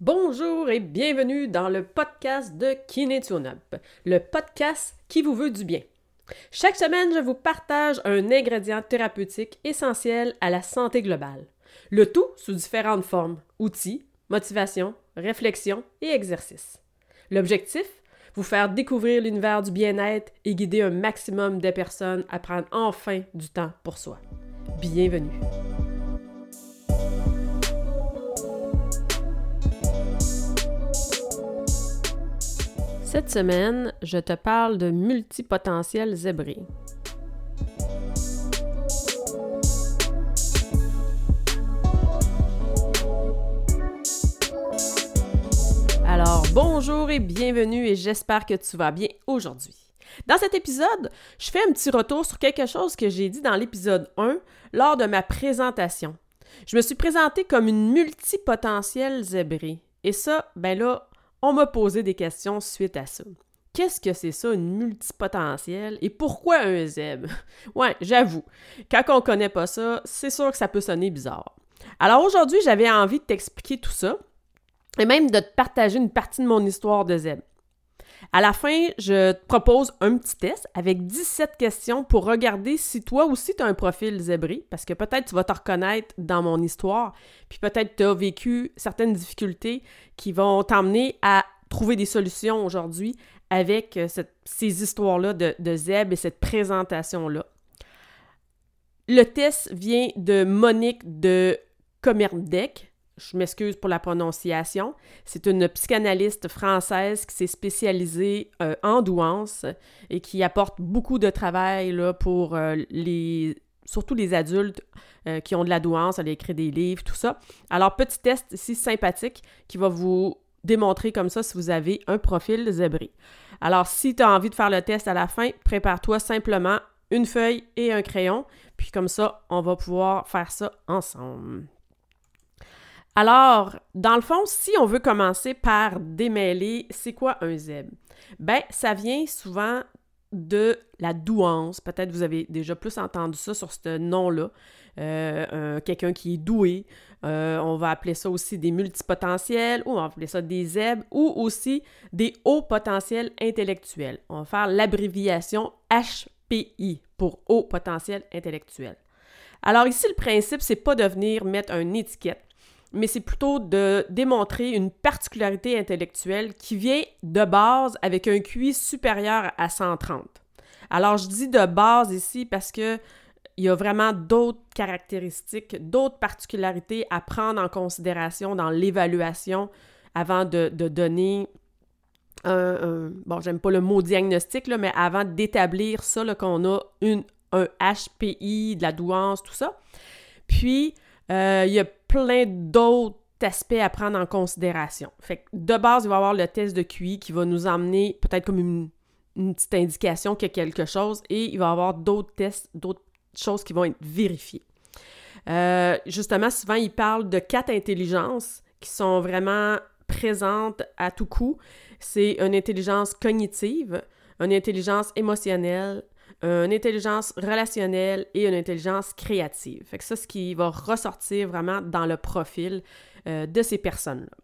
Bonjour et bienvenue dans le podcast de Kinetionup, le podcast qui vous veut du bien. Chaque semaine, je vous partage un ingrédient thérapeutique essentiel à la santé globale. Le tout sous différentes formes, outils, motivation, réflexion et exercices. L'objectif? Vous faire découvrir l'univers du bien-être et guider un maximum de personnes à prendre enfin du temps pour soi. Bienvenue. Cette semaine, je te parle de multipotentiel zébré. Alors, bonjour et bienvenue et j'espère que tu vas bien aujourd'hui. Dans cet épisode, je fais un petit retour sur quelque chose que j'ai dit dans l'épisode 1 lors de ma présentation. Je me suis présentée comme une multipotentielle zébrée. Et ça, ben là, on m'a posé des questions suite à ça. Qu'est-ce que c'est ça, une multipotentielle? Et pourquoi un zèbre? ouais, j'avoue, quand on connaît pas ça, c'est sûr que ça peut sonner bizarre. Alors aujourd'hui, j'avais envie de t'expliquer tout ça et même de te partager une partie de mon histoire de zèbre. À la fin, je te propose un petit test avec 17 questions pour regarder si toi aussi tu as un profil zébré, parce que peut-être tu vas te reconnaître dans mon histoire, puis peut-être tu as vécu certaines difficultés qui vont t'emmener à trouver des solutions aujourd'hui avec euh, ces histoires-là de, de et cette présentation-là. Le test vient de Monique de Commerdeck je m'excuse pour la prononciation. C'est une psychanalyste française qui s'est spécialisée euh, en douance et qui apporte beaucoup de travail là, pour euh, les surtout les adultes euh, qui ont de la douance, elle a écrit des livres, tout ça. Alors, petit test ici sympathique qui va vous démontrer comme ça si vous avez un profil zébré. Alors, si tu as envie de faire le test à la fin, prépare-toi simplement une feuille et un crayon, puis comme ça, on va pouvoir faire ça ensemble. Alors, dans le fond, si on veut commencer par démêler, c'est quoi un zèbre? Ben, ça vient souvent de la douance. Peut-être vous avez déjà plus entendu ça sur ce nom-là. Euh, quelqu'un qui est doué. Euh, on va appeler ça aussi des multipotentiels ou on va appeler ça des zèbres ou aussi des hauts potentiels intellectuels. On va faire l'abréviation HPI pour haut potentiel intellectuel. Alors ici, le principe, c'est pas de venir mettre une étiquette mais c'est plutôt de démontrer une particularité intellectuelle qui vient de base avec un QI supérieur à 130. Alors, je dis de base ici parce que il y a vraiment d'autres caractéristiques, d'autres particularités à prendre en considération dans l'évaluation avant de, donner un, bon, j'aime pas le mot diagnostic, là, mais avant d'établir ça, qu'on a un HPI, de la douance, tout ça. Puis, euh, il y a plein d'autres aspects à prendre en considération. Fait que de base, il va y avoir le test de QI qui va nous emmener peut-être comme une, petite indication qu'il y a quelque chose et il va y avoir d'autres tests, d'autres choses qui vont être vérifiées. Euh, justement, souvent, il parle de quatre intelligences qui sont vraiment présentes à tout coup. C'est une intelligence cognitive, une intelligence émotionnelle, une intelligence relationnelle et une intelligence créative. Fait que ça, ce qui va ressortir vraiment dans le profil euh, de ces personnes-là.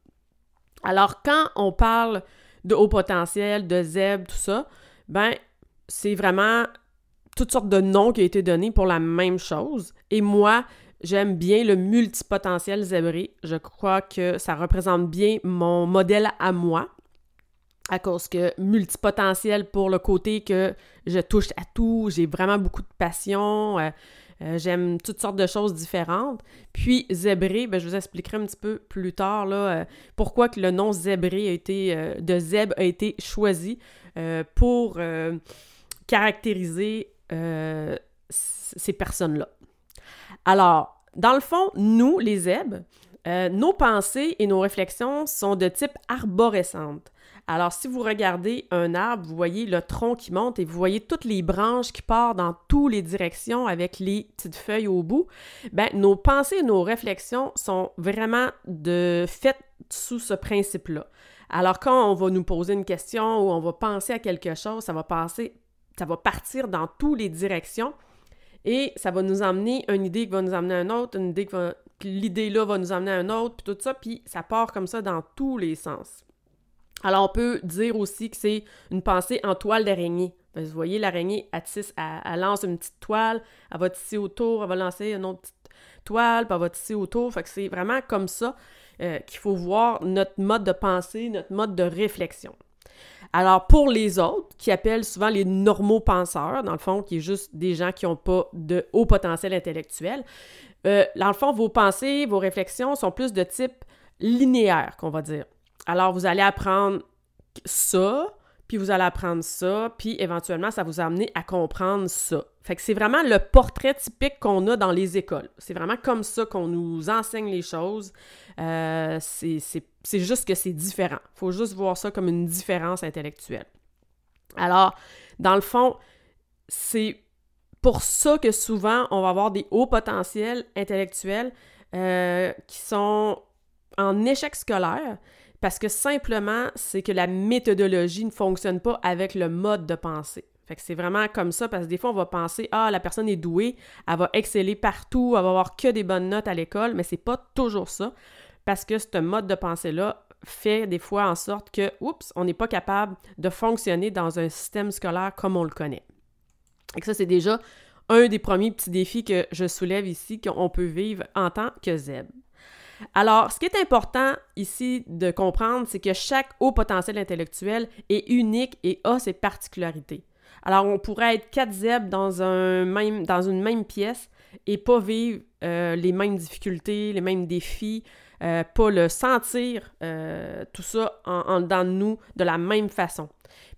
Alors, quand on parle de haut potentiel, de ZEB, tout ça, ben, c'est vraiment toutes sortes de noms qui ont été donnés pour la même chose. Et moi, j'aime bien le multipotentiel zébré. Je crois que ça représente bien mon modèle à moi à cause que multipotentiel pour le côté que je touche à tout, j'ai vraiment beaucoup de passion, euh, euh, j'aime toutes sortes de choses différentes. Puis zébré, ben, je vous expliquerai un petit peu plus tard là, euh, pourquoi que le nom zébré a été, de zèbre a été choisi pour caractériser ces personnes-là. Alors, dans le fond, nous, les zèbres, nos pensées et nos réflexions sont de type arborescente. Alors, si vous regardez un arbre, vous voyez le tronc qui monte et vous voyez toutes les branches qui partent dans toutes les directions avec les petites feuilles au bout. Ben, nos pensées nos réflexions sont vraiment de faites sous ce principe-là. Alors, quand on va nous poser une question ou on va penser à quelque chose, ça va passer, ça va partir dans toutes les directions et ça va nous emmener une idée qui va nous emmener à une autre, une idée qui va l'idée là va nous amener à un autre, puis tout ça, puis ça part comme ça dans tous les sens. Alors, on peut dire aussi que c'est une pensée en toile d'araignée. Vous voyez, l'araignée, elle, elle, lance une petite toile, elle va tisser autour, elle va lancer une autre petite toile, puis elle va tisser autour. Fait que c'est vraiment comme ça euh, qu'il faut voir notre mode de pensée, notre mode de réflexion. Alors, pour les autres, qui appellent souvent les normaux penseurs, dans le fond, qui est juste des gens qui n'ont pas de haut potentiel intellectuel, euh, dans le fond, vos pensées, vos réflexions sont plus de type linéaire, qu'on va dire. Alors, vous allez apprendre ça, puis vous allez apprendre ça, puis éventuellement, ça vous a amené à comprendre ça. Fait que c'est vraiment le portrait typique qu'on a dans les écoles. C'est vraiment comme ça qu'on nous enseigne les choses. Euh, c'est juste que c'est différent. Il faut juste voir ça comme une différence intellectuelle. Alors, dans le fond, c'est pour ça que souvent, on va avoir des hauts potentiels intellectuels euh, qui sont en échec scolaire, parce que simplement, c'est que la méthodologie ne fonctionne pas avec le mode de pensée. Fait que c'est vraiment comme ça, parce que des fois, on va penser, ah, la personne est douée, elle va exceller partout, elle va avoir que des bonnes notes à l'école, mais c'est pas toujours ça, parce que ce mode de pensée-là fait des fois en sorte que, oups, on n'est pas capable de fonctionner dans un système scolaire comme on le connaît. Et ça, c'est déjà un des premiers petits défis que je soulève ici, qu'on peut vivre en tant que ZEB. Alors, ce qui est important ici de comprendre, c'est que chaque haut potentiel intellectuel est unique et a ses particularités. Alors, on pourrait être quatre zèbres dans, une même pièce et pas vivre euh, les mêmes difficultés, les mêmes défis, euh, pas le sentir, euh, tout ça en, nous de la même façon.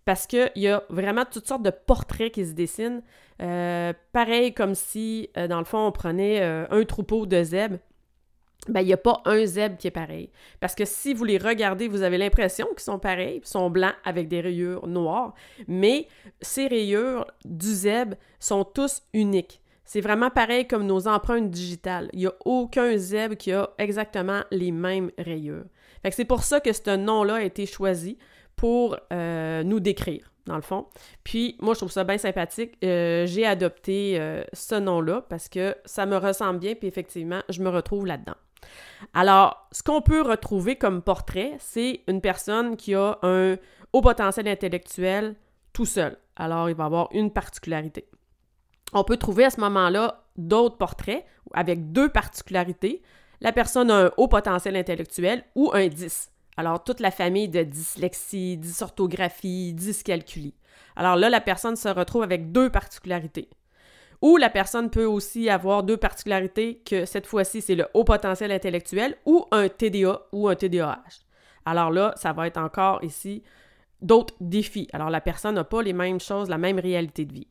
Parce qu'il y a vraiment toutes sortes de portraits qui se dessinent. pareil comme si, dans le fond, on prenait un troupeau de zèbres ben, il n'y a pas un zèbre qui est pareil. Parce que si vous les regardez, vous avez l'impression qu'ils sont pareils, ils sont blancs avec des rayures noires, mais ces rayures du zèbre sont tous uniques. C'est vraiment pareil comme nos empreintes digitales. Il n'y a aucun zèbre qui a exactement les mêmes rayures. C'est pour ça que ce nom-là a été choisi pour euh, nous décrire, dans le fond. Puis, moi, je trouve ça bien sympathique. Euh, j'ai adopté euh, ce nom-là parce que ça me ressemble bien, puis effectivement, je me retrouve là-dedans. Alors, ce qu'on peut retrouver comme portrait, c'est une personne qui a un haut potentiel intellectuel tout seul. Alors, il va avoir une particularité. On peut trouver à ce moment-là d'autres portraits avec deux particularités. La personne a un haut potentiel intellectuel ou un 10. Alors, toute la famille de dyslexie, dysorthographie, dyscalculie. Alors là, la personne se retrouve avec deux particularités. Ou la personne peut aussi avoir deux particularités que cette fois-ci, c'est le haut potentiel intellectuel ou un TDA ou un TDAH. Alors là, ça va être encore ici d'autres défis. Alors la personne n'a pas les mêmes choses, la même réalité de vie.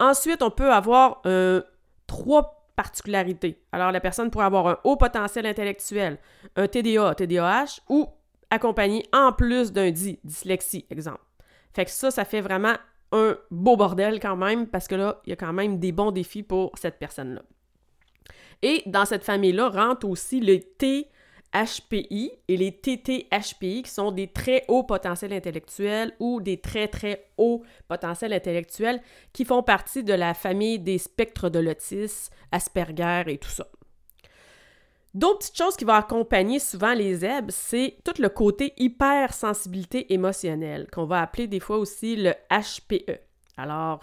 Ensuite, on peut avoir euh, trois particularités. Alors la personne pourrait avoir un haut potentiel intellectuel, un TDA, TDAH ou accompagné en plus d'un dyslexie, exemple. Fait que ça, ça fait vraiment un beau bordel quand même, parce que là, il y a quand même des bons défis pour cette personne-là. Et dans cette famille-là rentrent aussi les THPI et les TTHPI, qui sont des très hauts potentiels intellectuels ou des très très hauts potentiels intellectuels qui font partie de la famille des spectres de l'autisme, Asperger et tout ça. D'autres petites choses qui vont accompagner souvent les zèbres, c'est tout le côté hypersensibilité émotionnelle, qu'on va appeler des fois aussi le HPE. Alors,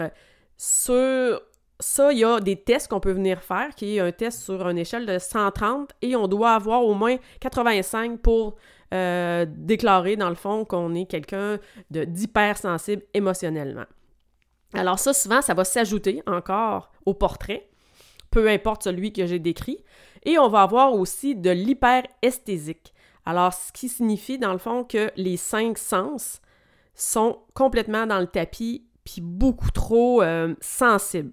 sur ça, il y a des tests qu'on peut venir faire, qui est un test sur une échelle de 130, et on doit avoir au moins 85 pour euh, déclarer, dans le fond, qu'on est quelqu'un d'hypersensible émotionnellement. Alors ça, souvent, ça va s'ajouter encore au portrait, peu importe celui que j'ai décrit. Et on va avoir aussi de l'hyperesthésique. Alors, ce qui signifie dans le fond que les cinq sens sont complètement dans le tapis puis beaucoup trop euh, sensibles.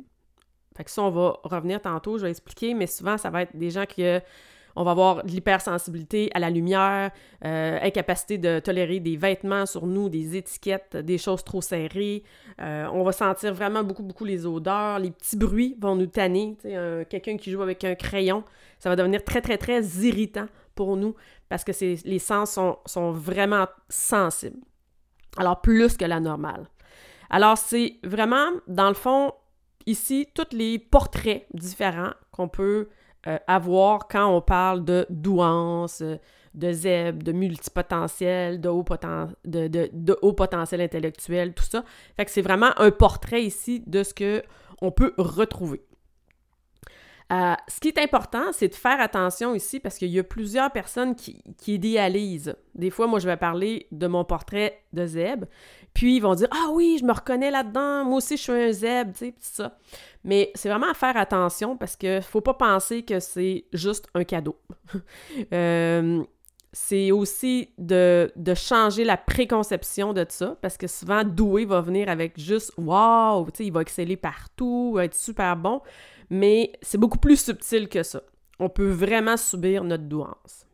Fait que ça, on va revenir tantôt, je vais expliquer, mais souvent, ça va être des gens qui on va avoir l'hypersensibilité à la lumière, euh, incapacité de tolérer des vêtements sur nous, des étiquettes, des choses trop serrées. Euh, on va sentir vraiment beaucoup, beaucoup les odeurs. Les petits bruits vont nous tanner. Quelqu'un qui joue avec un crayon, ça va devenir très, très, très irritant pour nous parce que les sens sont, sont vraiment sensibles. Alors, plus que la normale. Alors, c'est vraiment, dans le fond, ici, tous les portraits différents qu'on peut euh, avoir quand on parle de douance, de ZEB, de multipotentiel, de haut, de, haut potentiel intellectuel, tout ça. Fait c'est vraiment un portrait ici de ce que on peut retrouver. Euh, ce qui est important, c'est de faire attention ici parce qu'il y a plusieurs personnes qui, idéalisent. Des fois, moi, je vais parler de mon portrait de Zeb, puis ils vont dire Ah oui, je me reconnais là-dedans, moi aussi je suis un Zeb, tu sais, ça. Mais c'est vraiment à faire attention parce qu'il ne faut pas penser que c'est juste un cadeau. euh, c'est aussi de, changer la préconception de ça, parce que souvent, doué va venir avec juste « wow », tu sais, il va exceller partout, va être super bon, mais c'est beaucoup plus subtil que ça. On peut vraiment subir notre douance.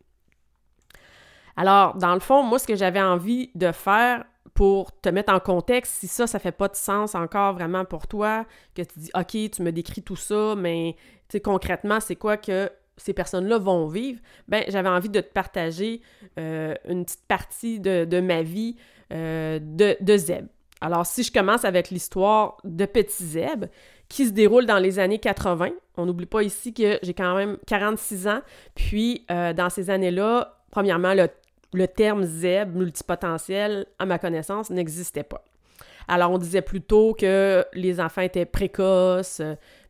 Alors, dans le fond, moi, ce que j'avais envie de faire pour te mettre en contexte, si ça, ça fait pas de sens encore vraiment pour toi, que tu dis « OK, tu me décris tout ça, mais concrètement, c'est quoi que ces personnes-là vont vivre, ben j'avais envie de te partager euh, une petite partie de, ma vie euh, de, de, Zeb. Alors, si je commence avec l'histoire de Petit Zeb, qui se déroule dans les années 80, on n'oublie pas ici que j'ai quand même 46 ans, puis euh, dans ces années-là, premièrement, le, terme Zeb multipotentiel, à ma connaissance, n'existait pas. Alors, on disait plutôt que les enfants étaient précoces,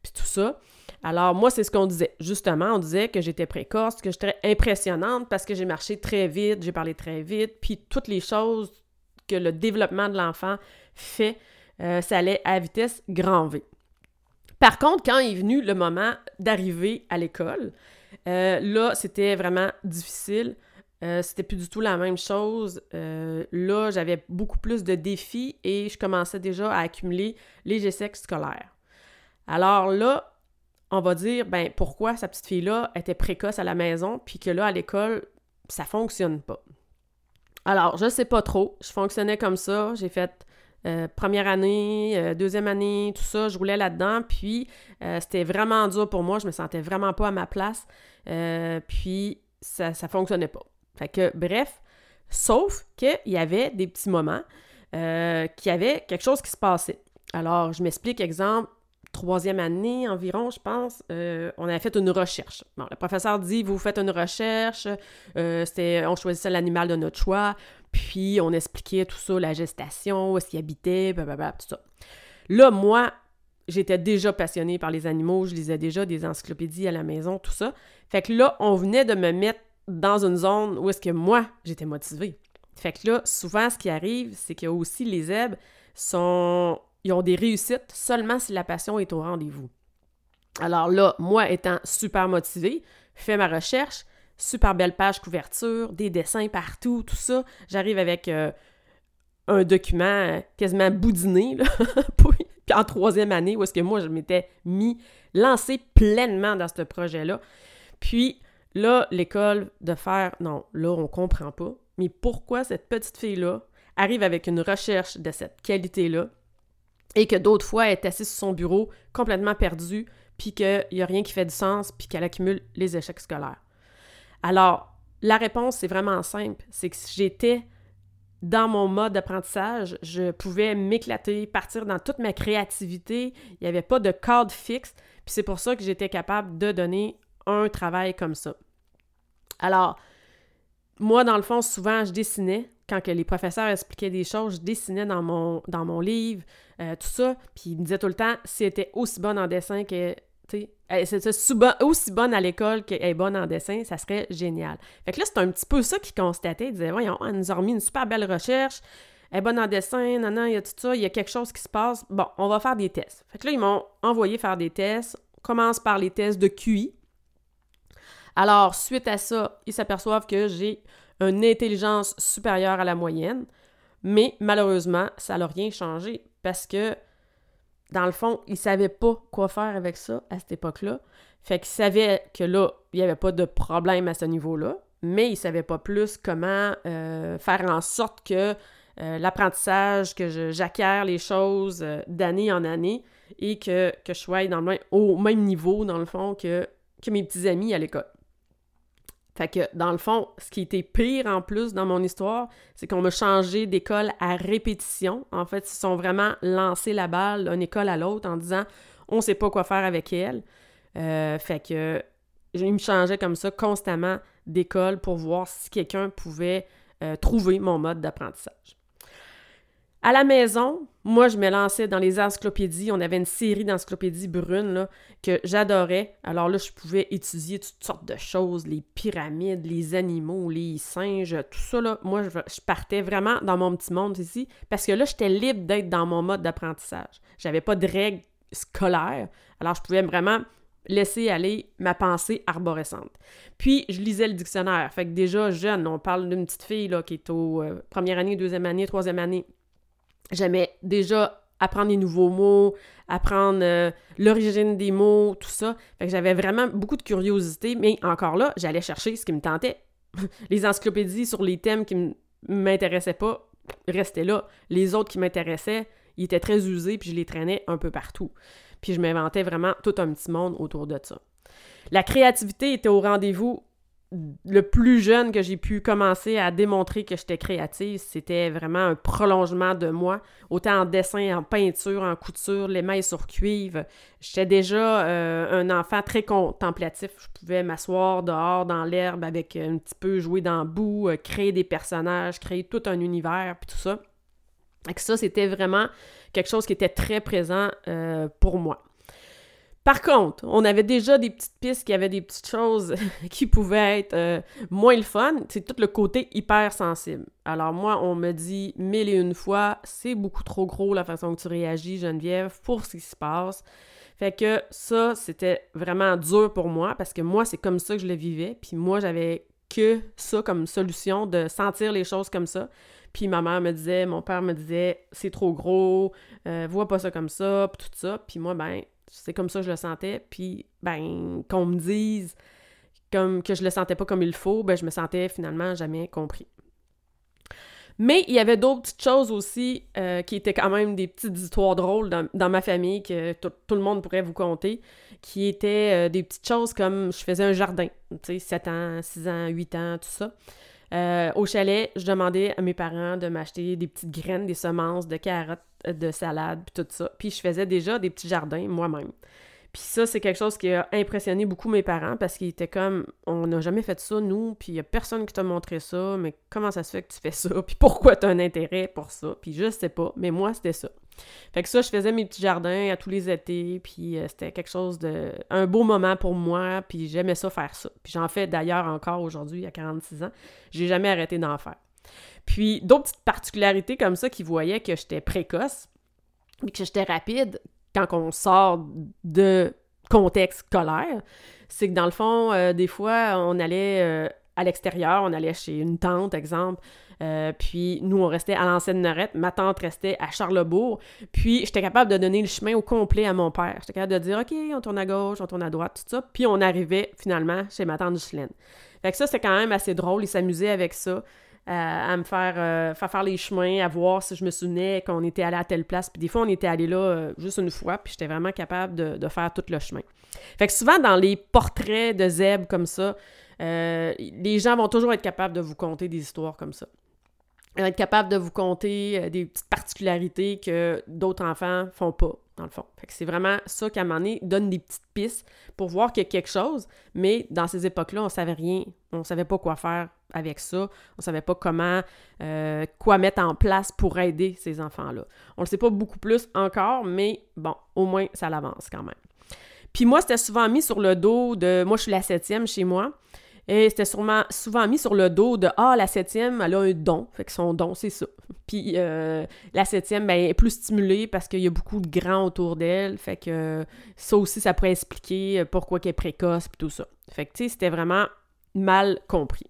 puis tout ça. Alors, moi, c'est ce qu'on disait. Justement, on disait que j'étais précoce, que j'étais impressionnante parce que j'ai marché très vite, j'ai parlé très vite, puis toutes les choses que le développement de l'enfant fait, euh, ça allait à vitesse grand V. Par contre, quand est venu le moment d'arriver à l'école, euh, là, c'était vraiment difficile. Euh, c'était plus du tout la même chose. là, j'avais beaucoup plus de défis et je commençais déjà à accumuler les échecs scolaires. Alors là, on va dire, ben pourquoi sa petite fille-là était précoce à la maison, puis que là, à l'école, ça fonctionne pas? Alors, je sais pas trop. Je fonctionnais comme ça. J'ai fait euh, première année, euh, deuxième année, tout ça. Je roulais là-dedans. Puis, euh, c'était vraiment dur pour moi. Je me sentais vraiment pas à ma place. puis, ça, ça fonctionnait pas. Fait que, bref, sauf qu'il y avait des petits moments qu'il y avait quelque chose qui se passait. Alors, je m'explique, exemple, troisième année environ, je pense, on avait fait une recherche. Bon, le professeur dit, vous faites une recherche, on choisissait l'animal de notre choix, puis on expliquait tout ça, la gestation, où est-ce qu'il habitait, blablabla, tout ça. Là, moi, j'étais déjà passionnée par les animaux, je lisais déjà des encyclopédies à la maison, tout ça. Fait que là, on venait de me mettre dans une zone où est-ce que moi, j'étais motivée. Fait que là, souvent, ce qui arrive, c'est que aussi les zèbres ils ont des réussites seulement si la passion est au rendez-vous. Alors là, moi étant super motivée, fais ma recherche, super belle page couverture, des dessins partout, tout ça. J'arrive avec euh, un document quasiment boudiné, là, puis en troisième année, où est-ce que moi, je m'étais mis, lancé pleinement dans ce projet-là. Puis là, l'école de faire, non, là, on comprend pas. Mais pourquoi cette petite fille-là arrive avec une recherche de cette qualité-là, et que d'autres fois, elle est assise sur son bureau, complètement perdue, puis qu'il n'y a rien qui fait du sens, puis qu'elle accumule les échecs scolaires? Alors, la réponse, c'est vraiment simple. C'est que si j'étais dans mon mode d'apprentissage, je pouvais m'éclater, partir dans toute ma créativité. Il n'y avait pas de cadre fixe. Puis c'est pour ça que j'étais capable de donner un travail comme ça. Alors, moi, dans le fond, souvent, je dessinais. Quand les professeurs expliquaient des choses, je dessinais dans mon, dans mon livre, euh, tout ça. Puis ils me disaient tout le temps, si elle était aussi bonne en dessin que, c'est aussi bonne à l'école qu'elle est bonne en dessin, ça serait génial. Fait que là, c'est un petit peu ça qu'ils constataient. Ils disaient, voyons, elle nous a remis une super belle recherche, elle est bonne en dessin, non, non, il y a tout ça, il y a quelque chose qui se passe. Bon, on va faire des tests. Fait que là, ils m'ont envoyé faire des tests. On commence par les tests de QI. Alors, suite à ça, ils s'aperçoivent que j'ai une intelligence supérieure à la moyenne, mais malheureusement, ça n'a rien changé parce que, dans le fond, ils ne savaient pas quoi faire avec ça à cette époque-là. Fait qu'ils savaient que là, il n'y avait pas de problème à ce niveau-là, mais ils ne savaient pas plus comment euh, faire en sorte que euh, l'apprentissage, que j'acquière les choses euh, d'année en année et que, que je sois dans le au même niveau, dans le fond, que mes petits amis à l'école. Fait que, dans le fond, ce qui était pire en plus dans mon histoire, c'est qu'on m'a changé d'école à répétition. En fait, ils sont vraiment lancé la balle d'une école à l'autre en disant on sait pas quoi faire avec elle. Euh, fait que je me changeais comme ça constamment d'école pour voir si quelqu'un pouvait euh, trouver mon mode d'apprentissage. À la maison, moi, je me lançais dans les encyclopédies. On avait une série d'encyclopédies brunes que j'adorais. Alors là, je pouvais étudier toutes sortes de choses, les pyramides, les animaux, les singes, tout ça. Moi, je, partais vraiment dans mon petit monde ici parce que là, j'étais libre d'être dans mon mode d'apprentissage. J'avais pas de règles scolaires. Alors, je pouvais vraiment laisser aller ma pensée arborescente. Puis, je lisais le dictionnaire. Fait que déjà, jeune, on parle d'une petite fille qui est au euh, première année, deuxième année, troisième année. J'aimais déjà apprendre des nouveaux mots, apprendre euh, l'origine des mots, tout ça. Fait que j'avais vraiment beaucoup de curiosité, mais encore là, j'allais chercher ce qui me tentait. les encyclopédies sur les thèmes qui m'intéressaient pas restaient là. Les autres qui m'intéressaient, ils étaient très usés, puis je les traînais un peu partout. Puis je m'inventais vraiment tout un petit monde autour de ça. La créativité était au rendez-vous le plus jeune que j'ai pu commencer à démontrer que j'étais créative, c'était vraiment un prolongement de moi, autant en dessin, en peinture, en couture, les mailles sur cuivre. J'étais déjà euh, un enfant très contemplatif. Je pouvais m'asseoir dehors dans l'herbe avec un petit peu jouer dans le bout, euh, créer des personnages, créer tout un univers, puis tout ça. Et ça, c'était vraiment quelque chose qui était très présent euh, pour moi. Par contre, on avait déjà des petites pistes qui avaient des petites choses qui pouvaient être euh, moins le fun. C'est tout le côté hypersensible. Alors moi, on me dit mille et une fois, c'est beaucoup trop gros la façon que tu réagis, Geneviève, pour ce qui se passe. Fait que ça, c'était vraiment dur pour moi parce que moi, c'est comme ça que je le vivais. Puis moi, j'avais que ça comme solution de sentir les choses comme ça. Puis ma mère me disait, mon père me disait, c'est trop gros, euh, vois pas ça comme ça, tout ça. Puis moi, ben, c'est comme ça que je le sentais. Puis, ben, qu'on me dise comme que je le sentais pas comme il faut, ben, je me sentais finalement jamais compris. Mais il y avait d'autres petites choses aussi euh, qui étaient quand même des petites histoires drôles dans, ma famille que tout, le monde pourrait vous conter, qui étaient euh, des petites choses comme je faisais un jardin, tu sais, 7 ans, 6 ans, 8 ans, tout ça. Euh, au chalet, je demandais à mes parents de m'acheter des petites graines, des semences de carottes, de salade, puis tout ça. Puis je faisais déjà des petits jardins moi-même. Puis ça, c'est quelque chose qui a impressionné beaucoup mes parents parce qu'ils étaient comme on n'a jamais fait ça, nous, puis il n'y a personne qui t'a montré ça, mais comment ça se fait que tu fais ça, puis pourquoi tu as un intérêt pour ça, puis je sais pas, mais moi, c'était ça. Fait que ça, je faisais mes petits jardins à tous les étés, puis euh, c'était quelque chose de... un beau moment pour moi, puis j'aimais ça faire ça. Puis j'en fais d'ailleurs encore aujourd'hui, à 46 ans. J'ai jamais arrêté d'en faire. Puis d'autres petites particularités comme ça qui voyaient que j'étais précoce, puis que j'étais rapide quand on sort de contexte scolaire, c'est que dans le fond, euh, des fois, on allait euh, à l'extérieur, on allait chez une tante, exemple, euh, puis nous, on restait à l'ancienne Norette. Ma tante restait à Charlebourg. Puis j'étais capable de donner le chemin au complet à mon père. J'étais capable de dire OK, on tourne à gauche, on tourne à droite, tout ça. Puis on arrivait finalement chez ma tante Ghislaine. Fait que ça, c'était quand même assez drôle. Il s'amusait avec ça. Euh, à me euh, faire, faire les chemins, à voir si je me souvenais qu'on était allé à telle place. Puis des fois, on était allé là juste une fois, puis j'étais vraiment capable de, faire tout le chemin. Fait que souvent, dans les portraits de Zeb comme ça, les gens vont toujours être capables de vous conter des histoires comme ça être capable de vous compter euh, des petites particularités que d'autres enfants font pas, dans le fond. c'est vraiment ça qu'à un moment donné donne des petites pistes pour voir qu'il y a quelque chose, mais dans ces époques-là, on savait rien. On savait pas quoi faire avec ça. On savait pas comment, euh, quoi mettre en place pour aider ces enfants-là. On le sait pas beaucoup plus encore, mais bon, au moins, ça l'avance quand même. Puis moi, c'était souvent mis sur le dos de... Moi, je suis la septième chez moi. Et c'était sûrement souvent mis sur le dos de Ah, la septième, elle a un don. Fait que son don, c'est ça. Puis euh, la septième, ben, elle est plus stimulée parce qu'il y a beaucoup de grands autour d'elle. Fait que ça aussi, ça pourrait expliquer pourquoi elle est précoce et tout ça. Fait que, tu sais, c'était vraiment mal compris.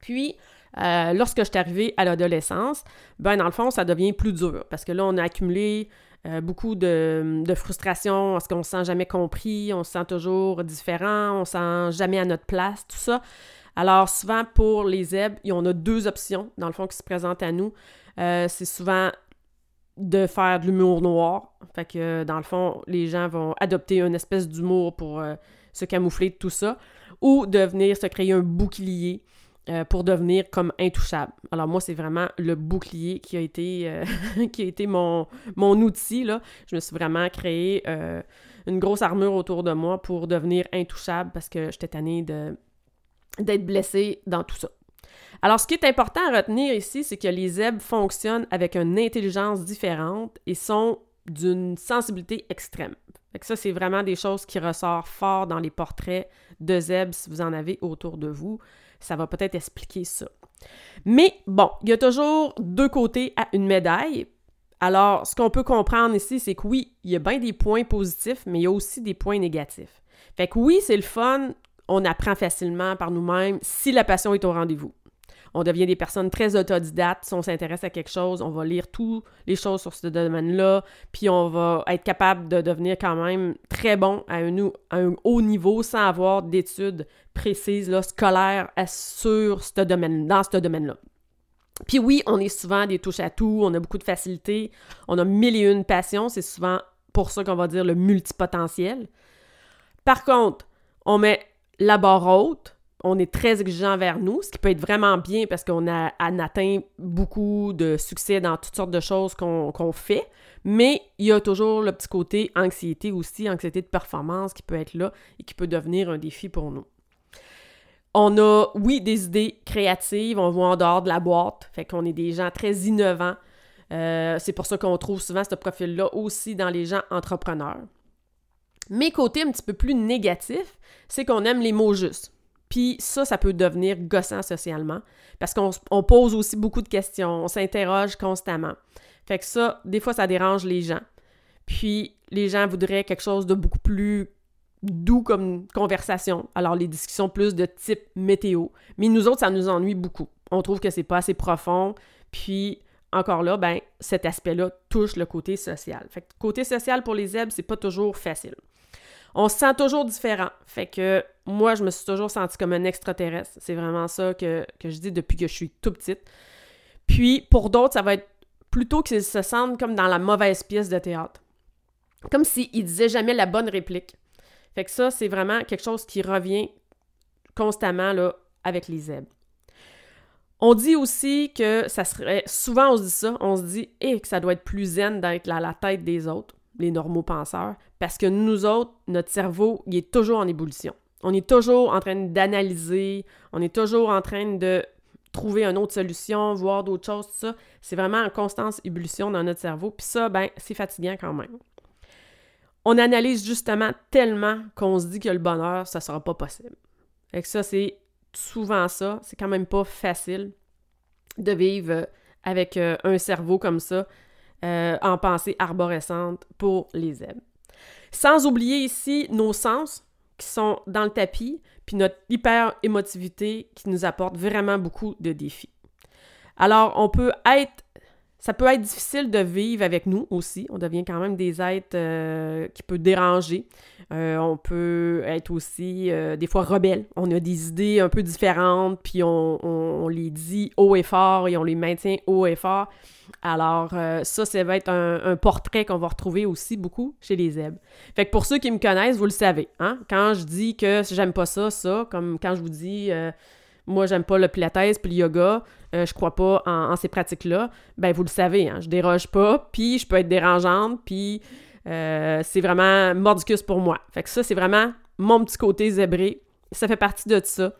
Puis, euh, lorsque je suis arrivée à l'adolescence, ben, dans le fond, ça devient plus dur parce que là, on a accumulé euh, beaucoup de, frustration parce qu'on se sent jamais compris, on se sent toujours différent, on se sent jamais à notre place, tout ça. Alors souvent pour les zèbres, on a deux options dans le fond qui se présentent à nous. Euh, c'est souvent de faire de l'humour noir. Fait que dans le fond, les gens vont adopter une espèce d'humour pour euh, se camoufler de tout ça. Ou de venir se créer un bouclier euh, pour devenir comme intouchable. Alors moi, c'est vraiment le bouclier qui a été, euh, qui a été mon, mon outil. Là. Je me suis vraiment créé euh, une grosse armure autour de moi pour devenir intouchable parce que j'étais tannée de, d'être blessée dans tout ça. Alors, ce qui est important à retenir ici, c'est que les zèbres fonctionnent avec une intelligence différente et sont d'une sensibilité extrême. Fait ça, c'est vraiment des choses qui ressortent fort dans les portraits de zèbres si vous en avez autour de vous. Ça va peut-être expliquer ça. Mais bon, il y a toujours deux côtés à une médaille. Alors, ce qu'on peut comprendre ici, c'est que oui, il y a bien des points positifs, mais il y a aussi des points négatifs. Fait que oui, c'est le fun, on apprend facilement par nous-mêmes si la passion est au rendez-vous on devient des personnes très autodidactes. Si on s'intéresse à quelque chose, on va lire toutes les choses sur ce domaine-là, puis on va être capable de devenir quand même très bon à un, haut niveau sans avoir d'études précises, là, scolaires sur ce domaine, dans ce domaine-là. Puis oui, on est souvent des touches à tout, on a beaucoup de facilité, on a mille et une passions, c'est souvent pour ça qu'on va dire le multipotentiel. Par contre, on met la barre haute, on est très exigeant vers nous, ce qui peut être vraiment bien parce qu'on a, atteint beaucoup de succès dans toutes sortes de choses qu'on fait, mais il y a toujours le petit côté anxiété aussi, anxiété de performance qui peut être là et qui peut devenir un défi pour nous. On a, oui, des idées créatives, on voit en dehors de la boîte, fait qu'on est des gens très innovants. Euh, c'est pour ça qu'on trouve souvent ce profil-là aussi dans les gens entrepreneurs. Mais côté un petit peu plus négatif, c'est qu'on aime les mots justes. Puis ça, ça peut devenir gossant socialement parce qu'on pose aussi beaucoup de questions, on s'interroge constamment. Fait que ça, des fois, ça dérange les gens. Puis les gens voudraient quelque chose de beaucoup plus doux comme conversation. Alors les discussions plus de type météo. Mais nous autres, ça nous ennuie beaucoup. On trouve que c'est pas assez profond. Puis encore là, ben cet aspect-là touche le côté social. Fait que côté social pour les zèbres, c'est pas toujours facile on se sent toujours différent. Fait que moi, je me suis toujours sentie comme un extraterrestre. C'est vraiment ça que, je dis depuis que je suis tout petite. Puis, pour d'autres, ça va être plutôt qu'ils se sentent comme dans la mauvaise pièce de théâtre. Comme s'ils disaient jamais la bonne réplique. Fait que ça, c'est vraiment quelque chose qui revient constamment là, avec les zèbres. On dit aussi que ça serait. Souvent, on se dit ça. On se dit, eh, que ça doit être plus zen d'être à la tête des autres les normaux penseurs, parce que nous autres, notre cerveau, il est toujours en ébullition. On est toujours en train d'analyser, on est toujours en train de trouver une autre solution, voir d'autres choses, tout ça. C'est vraiment en constante ébullition dans notre cerveau. Puis ça, ben, c'est fatigant quand même. On analyse justement tellement qu'on se dit que le bonheur, ça sera pas possible. Et que ça, c'est souvent ça. C'est quand même pas facile de vivre avec euh, un cerveau comme ça euh, en pensée arborescente pour les zèbres. Sans oublier ici nos sens qui sont dans le tapis, puis notre hyper-émotivité qui nous apporte vraiment beaucoup de défis. Alors, on peut être ça peut être difficile de vivre avec nous aussi. On devient quand même des êtres euh, qui peuvent déranger. Euh, on peut être aussi des fois rebelles. On a des idées un peu différentes, puis on, les dit haut et fort et on les maintient haut et fort. Alors, euh, ça, ça va être un, portrait qu'on va retrouver aussi beaucoup chez les zèbres. Fait que pour ceux qui me connaissent, vous le savez. Hein? Quand je dis que j'aime pas ça, ça, comme quand je vous dis euh, moi, j'aime pas le pilates puis le yoga, euh, je crois pas en, ces pratiques-là, ben vous le savez, hein? je déroge pas, puis je peux être dérangeante, puis c'est vraiment mordicus pour moi. Fait que ça, c'est vraiment mon petit côté zébré. Ça fait partie de ça.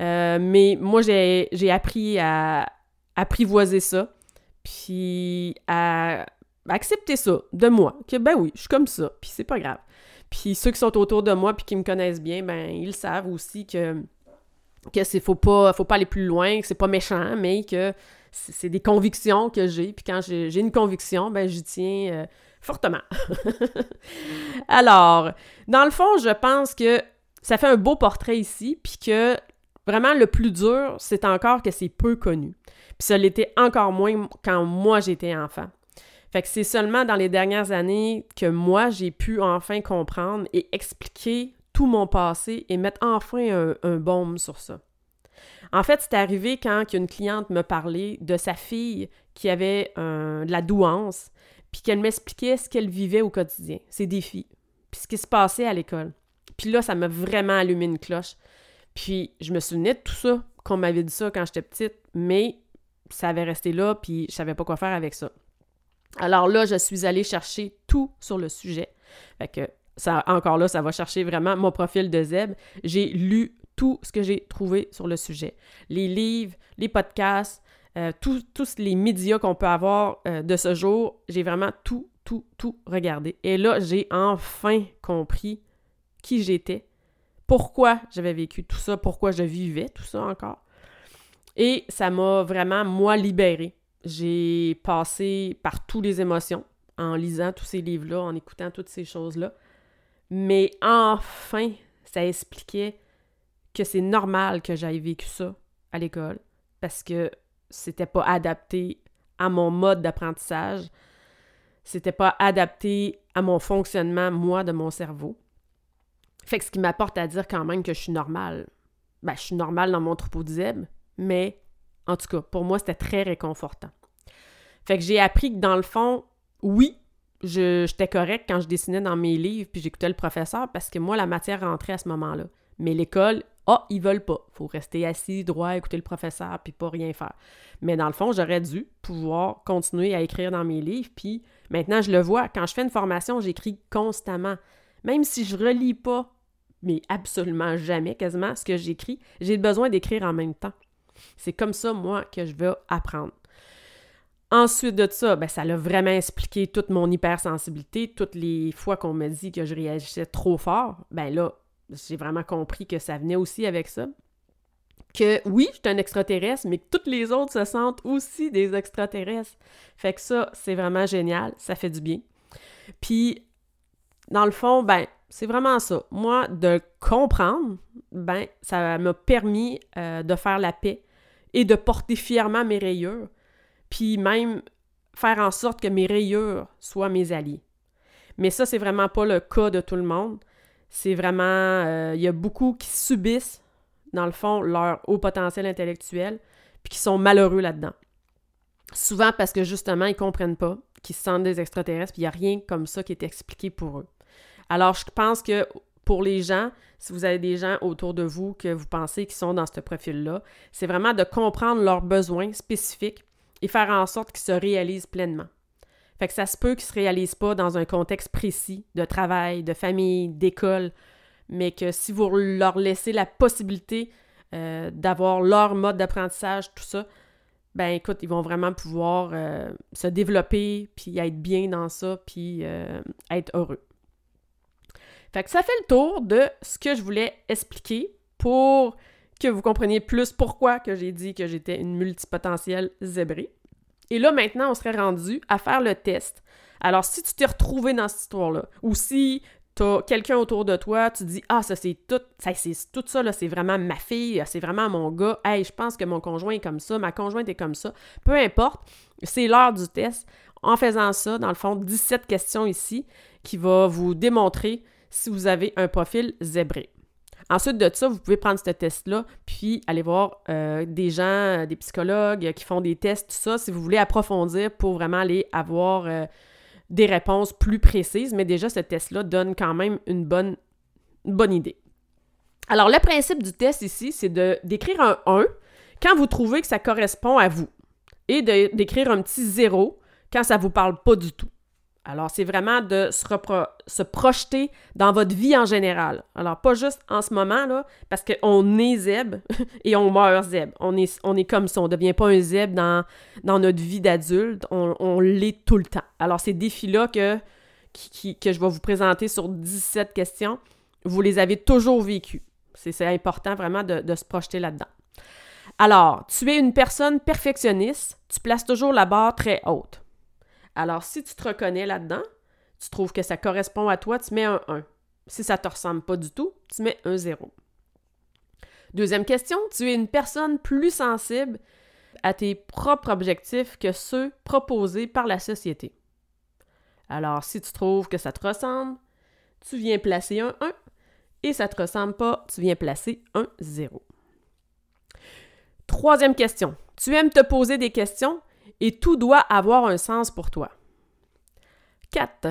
mais moi, j'ai appris à apprivoiser ça puis à accepter ça de moi, que ben oui, je suis comme ça, puis c'est pas grave. Puis ceux qui sont autour de moi puis qui me connaissent bien, ben ils savent aussi que que c'est faut pas faut pas aller plus loin, que c'est pas méchant, mais que c'est des convictions que j'ai, puis quand j'ai une conviction, ben j'y tiens euh, fortement. Alors, dans le fond, je pense que ça fait un beau portrait ici, puis que vraiment le plus dur, c'est encore que c'est peu connu. Puis ça l'était encore moins quand moi j'étais enfant. Fait que c'est seulement dans les dernières années que moi j'ai pu enfin comprendre et expliquer tout mon passé et mettre enfin un, un baume sur ça. En fait, c'est arrivé quand une cliente me parlait de sa fille qui avait de la douance, puis qu'elle m'expliquait ce qu'elle vivait au quotidien, ses défis, puis ce qui se passait à l'école. Puis là, ça m'a vraiment allumé une cloche. Puis je me souvenais de tout ça, qu'on m'avait dit ça quand j'étais petite, mais ça avait resté là, puis je savais pas quoi faire avec ça. Alors là, je suis allée chercher tout sur le sujet. Fait que, ça, encore là, ça va chercher vraiment mon profil de Zeb. J'ai lu tout ce que j'ai trouvé sur le sujet. Les livres, les podcasts, euh, tous les médias qu'on peut avoir euh, de ce jour, j'ai vraiment tout, tout, tout regardé. Et là, j'ai enfin compris qui j'étais, pourquoi j'avais vécu tout ça, pourquoi je vivais tout ça encore. Et ça m'a vraiment, moi, libérée. J'ai passé par toutes les émotions en lisant tous ces livres-là, en écoutant toutes ces choses-là. Mais enfin, ça expliquait que c'est normal que j'aille vécu ça à l'école parce que c'était pas adapté à mon mode d'apprentissage. C'était pas adapté à mon fonctionnement, moi, de mon cerveau. Fait que ce qui m'apporte à dire quand même que je suis normale. Ben, je suis normale dans mon troupeau de mais en tout cas, pour moi, c'était très réconfortant. Fait que j'ai appris que dans le fond, oui, j'étais correct quand je dessinais dans mes livres puis j'écoutais le professeur parce que moi, la matière rentrait à ce moment-là. Mais l'école, ah, ils veulent pas. Faut rester assis, droit, écouter le professeur, puis pas rien faire. Mais dans le fond, j'aurais dû pouvoir continuer à écrire dans mes livres, puis maintenant, je le vois. Quand je fais une formation, j'écris constamment. Même si je relis pas, mais absolument jamais, quasiment, ce que j'écris, j'ai besoin d'écrire en même temps. C'est comme ça, moi, que je veux apprendre. Ensuite de ça, ben, ça l'a vraiment expliqué toute mon hypersensibilité. Toutes les fois qu'on me dit que je réagissais trop fort, ben là, j'ai vraiment compris que ça venait aussi avec ça. Que oui, je suis un extraterrestre, mais que toutes les autres se sentent aussi des extraterrestres. Fait que ça, c'est vraiment génial, ça fait du bien. Puis, dans le fond, ben, c'est vraiment ça. Moi, de comprendre, ben, ça m'a permis euh, de faire la paix et de porter fièrement mes rayures, puis même faire en sorte que mes rayures soient mes alliés. Mais ça, c'est vraiment pas le cas de tout le monde. C'est vraiment. Euh, il y a beaucoup qui subissent, dans le fond, leur haut potentiel intellectuel, puis qui sont malheureux là-dedans. Souvent parce que justement, ils comprennent pas, qu'ils se sentent des extraterrestres, puis il n'y a rien comme ça qui est expliqué pour eux. Alors, je pense que pour les gens, si vous avez des gens autour de vous que vous pensez qui sont dans ce profil-là, c'est vraiment de comprendre leurs besoins spécifiques et faire en sorte qu'ils se réalisent pleinement. Fait que ça se peut qu'ils ne se réalisent pas dans un contexte précis de travail, de famille, d'école, mais que si vous leur laissez la possibilité euh, d'avoir leur mode d'apprentissage, tout ça, ben écoute, ils vont vraiment pouvoir euh, se développer, puis être bien dans ça, puis euh, être heureux. Fait que ça fait le tour de ce que je voulais expliquer pour que vous compreniez plus pourquoi que j'ai dit que j'étais une multipotentielle zébrée. Et là, maintenant, on serait rendu à faire le test. Alors, si tu t'es retrouvé dans cette histoire-là, ou si tu as quelqu'un autour de toi, tu dis Ah, ça c'est tout, ça, c'est tout ça, là, c'est vraiment ma fille, c'est vraiment mon gars, hey, je pense que mon conjoint est comme ça, ma conjointe est comme ça. Peu importe, c'est l'heure du test. En faisant ça, dans le fond, 17 questions ici qui va vous démontrer si vous avez un profil zébré. Ensuite de ça, vous pouvez prendre ce test-là, puis aller voir euh, des gens, euh, des psychologues qui font des tests, tout ça, si vous voulez approfondir pour vraiment aller avoir euh, des réponses plus précises. Mais déjà, ce test-là donne quand même une bonne, idée. Alors, le principe du test ici, c'est de d'écrire un 1 quand vous trouvez que ça correspond à vous et d'écrire un petit 0 quand ça ne vous parle pas du tout. Alors, c'est vraiment de se, projeter dans votre vie en général. Alors, pas juste en ce moment, là, parce qu'on est zèbre et on meurt zèbre. On est, on est comme ça. On ne devient pas un zèbre dans, notre vie d'adulte. On, l'est tout le temps. Alors, ces défis-là que, que je vais vous présenter sur 17 questions, vous les avez toujours vécus. C'est important vraiment de, de se projeter là-dedans. Alors, tu es une personne perfectionniste, tu places toujours la barre très haute. Alors, si tu te reconnais là-dedans, tu trouves que ça correspond à toi, tu mets un 1. Si ça ne te ressemble pas du tout, tu mets un 0. Deuxième question, tu es une personne plus sensible à tes propres objectifs que ceux proposés par la société. Alors, si tu trouves que ça te ressemble, tu viens placer un 1 et ça ne te ressemble pas, tu viens placer un 0. Troisième question, tu aimes te poser des questions et tout doit avoir un sens pour toi. 4.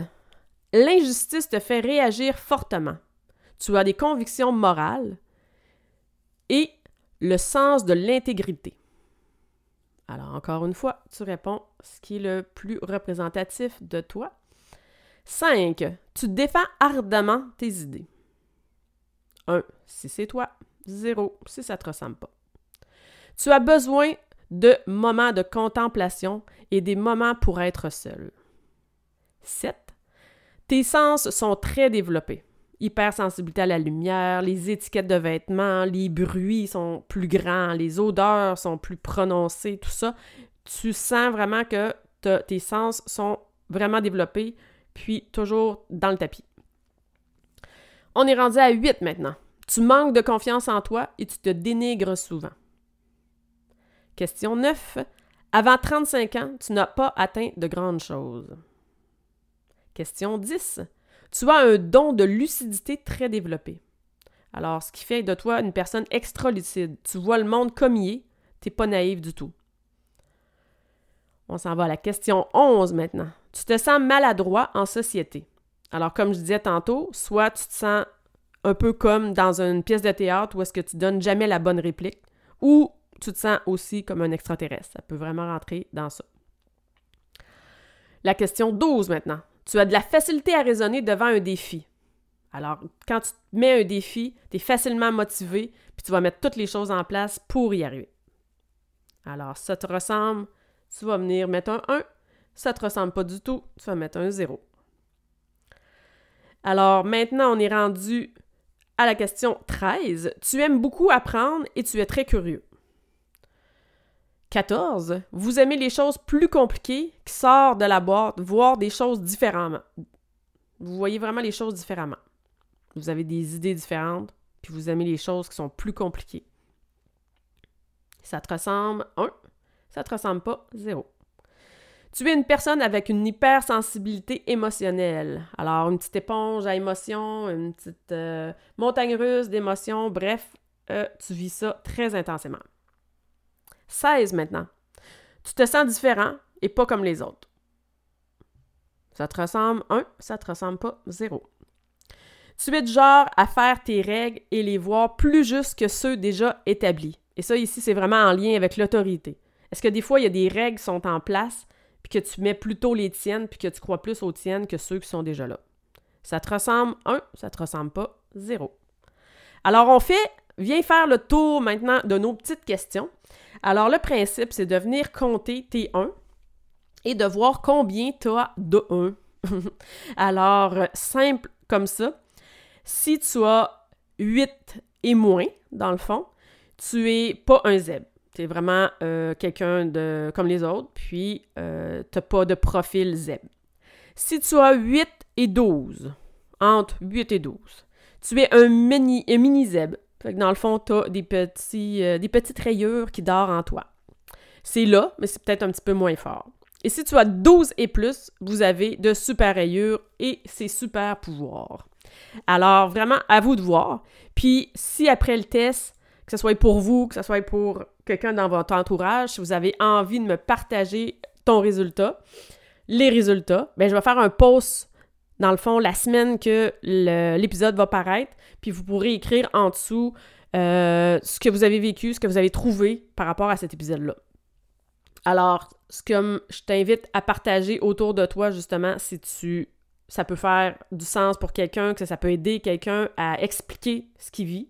L'injustice te fait réagir fortement. Tu as des convictions morales et le sens de l'intégrité. Alors, encore une fois, tu réponds ce qui est le plus représentatif de toi. 5. Tu défends ardemment tes idées. 1. Si c'est toi. 0. Si ça te ressemble pas. Tu as besoin de moments de contemplation et des moments pour être seul. 7. Tes sens sont très développés. Hypersensibilité à la lumière, les étiquettes de vêtements, les bruits sont plus grands, les odeurs sont plus prononcées, tout ça. Tu sens vraiment que tes sens sont vraiment développés, puis toujours dans le tapis. On est rendu à 8 maintenant. Tu manques de confiance en toi et tu te dénigres souvent. Question 9. Avant 35 ans, tu n'as pas atteint de grandes choses. Question 10. Tu as un don de lucidité très développé. Alors, ce qui fait de toi une personne extra lucide. Tu vois le monde comme il est, tu n'es pas naïf du tout. On s'en va à la question 11 maintenant. Tu te sens maladroit en société. Alors, comme je disais tantôt, soit tu te sens un peu comme dans une pièce de théâtre où est-ce que tu donnes jamais la bonne réplique, ou tu te sens aussi comme un extraterrestre. Ça peut vraiment rentrer dans ça. La question 12 maintenant. Tu as de la facilité à raisonner devant un défi. Alors, quand tu mets un défi, tu es facilement motivé, puis tu vas mettre toutes les choses en place pour y arriver. Alors, ça te ressemble, tu vas venir mettre un 1. Ça te ressemble pas du tout, tu vas mettre un 0. Alors, maintenant, on est rendu à la question 13. Tu aimes beaucoup apprendre et tu es très curieux. 14. Vous aimez les choses plus compliquées qui sortent de la boîte, voir des choses différemment. Vous voyez vraiment les choses différemment. Vous avez des idées différentes, puis vous aimez les choses qui sont plus compliquées. Ça te ressemble 1, ça te ressemble pas 0. Tu es une personne avec une hypersensibilité émotionnelle. Alors, une petite éponge à émotions, une petite euh, montagne russe d'émotions, bref, euh, tu vis ça très intensément. 16 maintenant. Tu te sens différent et pas comme les autres. Ça te ressemble 1, ça te ressemble pas 0. Tu es du genre à faire tes règles et les voir plus justes que ceux déjà établis. Et ça, ici, c'est vraiment en lien avec l'autorité. Est-ce que des fois, il y a des règles qui sont en place, puis que tu mets plutôt les tiennes, puis que tu crois plus aux tiennes que ceux qui sont déjà là? Ça te ressemble 1, ça te ressemble pas 0. Alors, on fait, viens faire le tour maintenant de nos petites questions. Alors, le principe, c'est de venir compter tes 1 et de voir combien tu as de 1. Alors, simple comme ça. Si tu as 8 et moins, dans le fond, tu es pas un zèbre. Tu es vraiment euh, quelqu'un de comme les autres, puis euh, tu n'as pas de profil zèbre. Si tu as 8 et 12, entre 8 et 12, tu es un mini, un. Fait que dans le fond, tu as des, euh, des petites rayures qui dorment en toi. C'est là, mais c'est peut-être un petit peu moins fort. Et si tu as 12 et plus, vous avez de super rayures et c'est super pouvoirs. Alors, vraiment, à vous de voir. Puis, si après le test, que ce soit pour vous, que ce soit pour quelqu'un dans votre entourage, si vous avez envie de me partager ton résultat, les résultats, ben je vais faire un post dans le fond, la semaine que l'épisode va paraître, puis vous pourrez écrire en dessous euh, ce que vous avez vécu, ce que vous avez trouvé par rapport à cet épisode-là. Alors, ce que je t'invite à partager autour de toi, justement, si tu ça peut faire du sens pour quelqu'un, que ça peut aider quelqu'un à expliquer ce qu'il vit.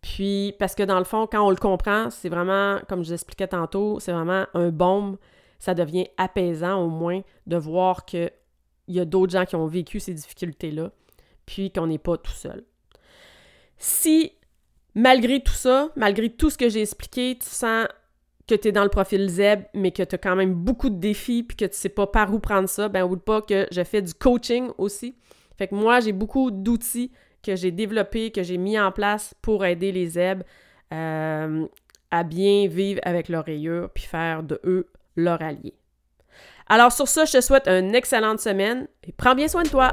Puis, parce que dans le fond, quand on le comprend, c'est vraiment, comme je l'expliquais tantôt, c'est vraiment un baume. Ça devient apaisant au moins de voir que il y a d'autres gens qui ont vécu ces difficultés-là, puis qu'on n'est pas tout seul. Si, malgré tout ça, malgré tout ce que j'ai expliqué, tu sens que tu es dans le profil ZEB, mais que tu as quand même beaucoup de défis, puis que tu sais pas par où prendre ça, ben oublie pas que je fais du coaching aussi. Fait que moi, j'ai beaucoup d'outils que j'ai développés, que j'ai mis en place pour aider les ZEB euh, à bien vivre avec leur rayure, puis faire de eux leur allié. Alors sur ça, je te souhaite une excellente semaine et prends bien soin de toi.